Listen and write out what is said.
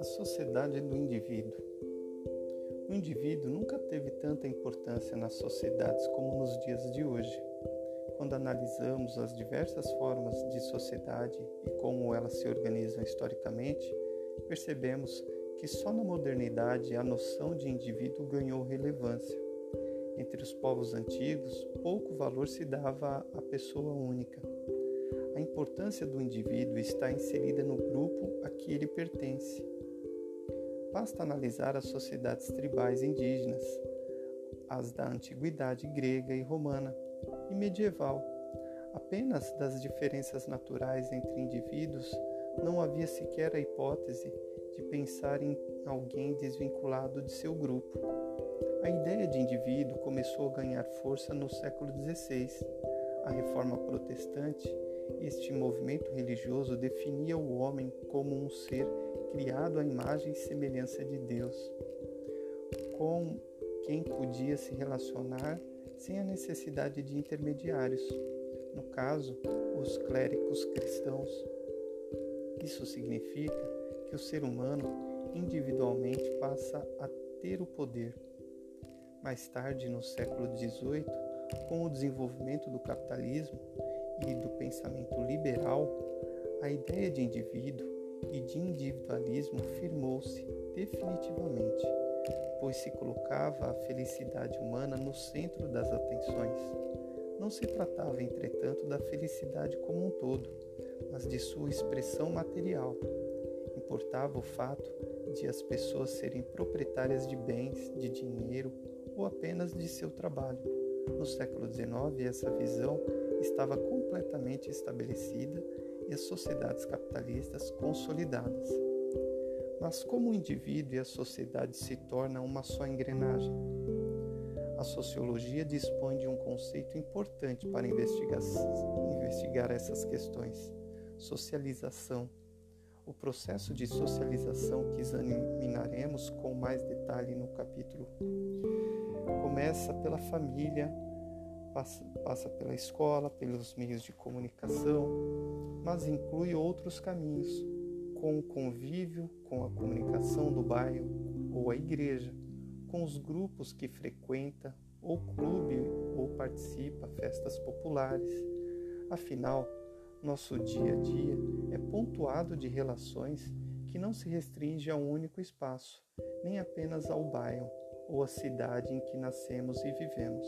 A sociedade do indivíduo. O indivíduo nunca teve tanta importância nas sociedades como nos dias de hoje. Quando analisamos as diversas formas de sociedade e como elas se organizam historicamente, percebemos que só na modernidade a noção de indivíduo ganhou relevância. Entre os povos antigos, pouco valor se dava à pessoa única. A importância do indivíduo está inserida no grupo a que ele pertence. Basta analisar as sociedades tribais indígenas, as da antiguidade grega e romana e medieval. Apenas das diferenças naturais entre indivíduos não havia sequer a hipótese de pensar em alguém desvinculado de seu grupo. A ideia de indivíduo começou a ganhar força no século XVI. A reforma protestante, este movimento religioso, definia o homem como um ser criado à imagem e semelhança de Deus, com quem podia se relacionar sem a necessidade de intermediários, no caso, os clérigos cristãos. Isso significa que o ser humano individualmente passa a ter o poder. Mais tarde, no século XVIII, com o desenvolvimento do capitalismo e do pensamento liberal, a ideia de indivíduo e de individualismo firmou-se definitivamente, pois se colocava a felicidade humana no centro das atenções. Não se tratava, entretanto, da felicidade como um todo, mas de sua expressão material importava o fato de as pessoas serem proprietárias de bens, de dinheiro ou apenas de seu trabalho. No século XIX, essa visão estava completamente estabelecida e as sociedades capitalistas consolidadas. Mas como o indivíduo e a sociedade se tornam uma só engrenagem? A sociologia dispõe de um conceito importante para investigar, essas questões: socialização o processo de socialização que examinaremos com mais detalhe no capítulo começa pela família, passa, passa pela escola, pelos meios de comunicação, mas inclui outros caminhos, com o convívio, com a comunicação do bairro ou a igreja, com os grupos que frequenta, ou clube ou participa, festas populares. Afinal, nosso dia a dia é pontuado de relações que não se restringe a um único espaço, nem apenas ao bairro ou à cidade em que nascemos e vivemos.